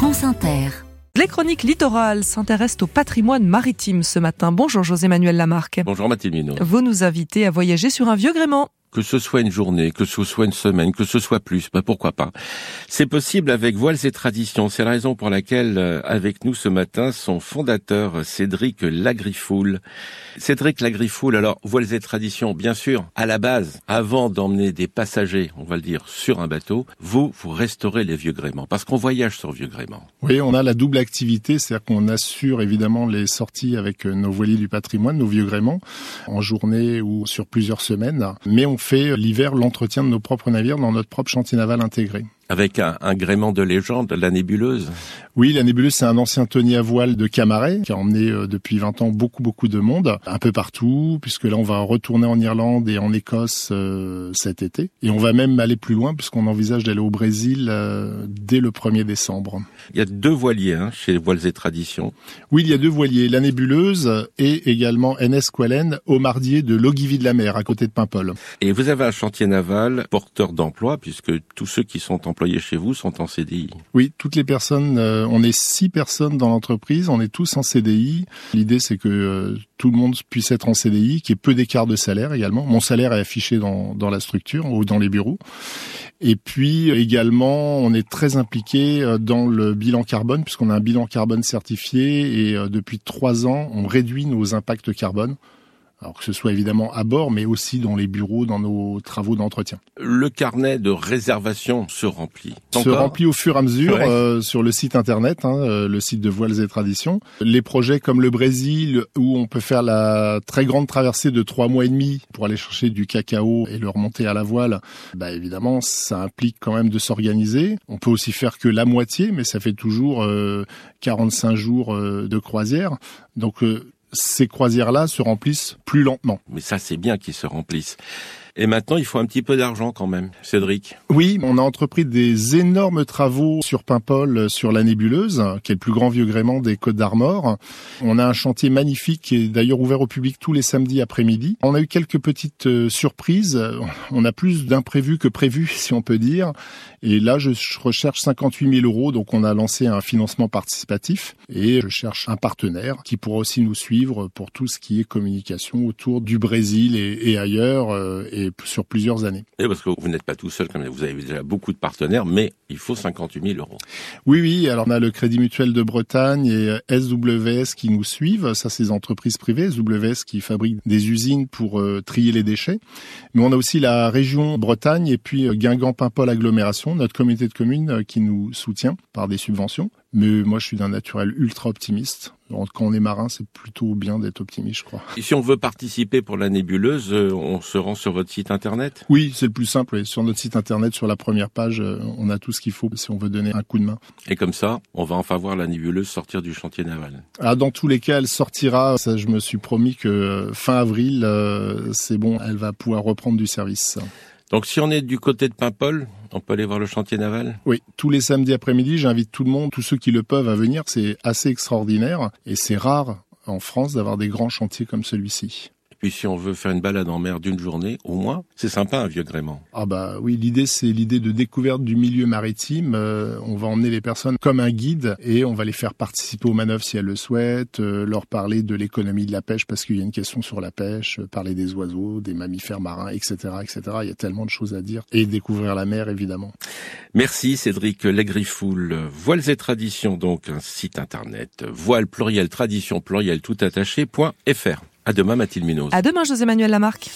France Inter. Les chroniques littorales s'intéressent au patrimoine maritime ce matin. Bonjour José-Manuel Lamarque. Bonjour Mathilde Minot. Vous nous invitez à voyager sur un vieux gréement. Que ce soit une journée, que ce soit une semaine, que ce soit plus, bah pourquoi pas. C'est possible avec Voiles et Traditions. C'est la raison pour laquelle, euh, avec nous ce matin, son fondateur, Cédric Lagrifoul. Cédric Lagrifoul, alors, Voiles et Traditions, bien sûr, à la base, avant d'emmener des passagers, on va le dire, sur un bateau, vous, vous restaurez les vieux gréments, parce qu'on voyage sur vieux gréments. Oui, on a la double activité, c'est-à-dire qu'on assure évidemment les sorties avec euh, nos voiliers du patrimoine, nos vieux gréments, en journée ou sur plusieurs semaines, mais on fait l'hiver l'entretien de nos propres navires dans notre propre chantier naval intégré. Avec un, un gréement de légende, la nébuleuse. Oui, la nébuleuse, c'est un ancien tonnier à voile de Camaret qui a emmené euh, depuis 20 ans beaucoup, beaucoup de monde, un peu partout, puisque là, on va retourner en Irlande et en Écosse euh, cet été. Et on va même aller plus loin, puisqu'on envisage d'aller au Brésil euh, dès le 1er décembre. Il y a deux voiliers hein, chez Voiles et Traditions. Oui, il y a deux voiliers, la nébuleuse et également NS Quellen, au mardier de Logivy de la Mer, à côté de Paimpol. Et vous avez un chantier naval porteur d'emploi, puisque tous ceux qui sont employés chez vous sont en CDI. Oui, toutes les personnes, euh, on est six personnes dans l'entreprise, on est tous en CDI. L'idée, c'est que euh, tout le monde puisse être en CDI, qu'il y ait peu d'écart de salaire également. Mon salaire est affiché dans, dans la structure ou dans les bureaux. Et puis également, on est très impliqué euh, dans le bilan carbone, puisqu'on a un bilan carbone certifié et depuis trois ans, on réduit nos impacts carbone. Alors que ce soit évidemment à bord, mais aussi dans les bureaux, dans nos travaux d'entretien. Le carnet de réservation se remplit. Se Encore remplit au fur et à mesure Ouais. euh, sur le site internet, hein, euh, le site de Voiles et Traditions. Les projets comme le Brésil, où on peut faire la très grande traversée de trois mois et demi pour aller chercher du cacao et le remonter à la voile, bah évidemment, ça implique quand même de s'organiser. On peut aussi faire que la moitié, mais ça fait toujours euh, 45 jours euh, de croisière. Donc euh, ces croisières-là se remplissent plus lentement. Mais ça, c'est bien qu'ils se remplissent. Et maintenant, il faut un petit peu d'argent quand même, Cédric. Oui, on a entrepris des énormes travaux sur Paimpol, euh, sur la nébuleuse, qui est le plus grand vieux gréement des Côtes d'Armor. On a un chantier magnifique qui est d'ailleurs ouvert au public tous les samedis après-midi. On a eu quelques petites euh, surprises. On a plus d'imprévus que prévus, si on peut dire. Et là, je recherche 58 000 euros, donc on a lancé un financement participatif. Et je cherche un partenaire qui pourra aussi nous suivre pour tout ce qui est communication autour du Brésil et, ailleurs, euh, et sur plusieurs années. Et parce que vous n'êtes pas tout seul, même. vous avez déjà beaucoup de partenaires, mais il faut 58 000 euros. Oui, oui. Alors on a le Crédit Mutuel de Bretagne et euh, SWS qui nous suivent. Ça, c'est des entreprises privées. SWS qui fabrique des usines pour euh, trier les déchets. Mais on a aussi la région Bretagne et puis euh, Guingamp-Paimpol agglomération, notre communauté de communes euh, qui nous soutient par des subventions. Mais moi, je suis d'un naturel ultra optimiste. Quand on est marin, c'est plutôt bien d'être optimiste, je crois. Et si on veut participer pour la nébuleuse, euh, on se rend sur votre site internet? Oui, c'est le plus simple. oui. Sur notre site internet, sur la première page, euh, on a tout ce qu'il faut si on veut donner un coup de main. Et comme ça, on va enfin voir la nébuleuse sortir du chantier naval. Ah, dans tous les cas, elle sortira. Ça, je me suis promis que euh, fin avril, c'est bon, elle va pouvoir reprendre du service. Donc si on est du côté de Paimpol, on peut aller voir le chantier naval? Oui, tous les samedis après-midi, j'invite tout le monde, tous ceux qui le peuvent, à venir. C'est assez extraordinaire et c'est rare en France d'avoir des grands chantiers comme celui-ci. Puis si on veut faire une balade en mer d'une journée, au moins, c'est sympa un vieux gréement. Ah bah oui, l'idée c'est l'idée de découverte du milieu maritime. Euh, on va emmener les personnes comme un guide et on va les faire participer aux manœuvres si elles le souhaitent, euh, leur parler de l'économie de la pêche parce qu'il y a une question sur la pêche, euh, parler des oiseaux, des mammifères marins, etc., etc. Il y a tellement de choses à dire et découvrir la mer évidemment. Merci Cédric Legrifoul. Voiles et Traditions, donc un site internet. Voile pluriel tradition pluriel tout attaché, point fr. À demain Mathilde Minos. À demain José-Manuel Lamarque.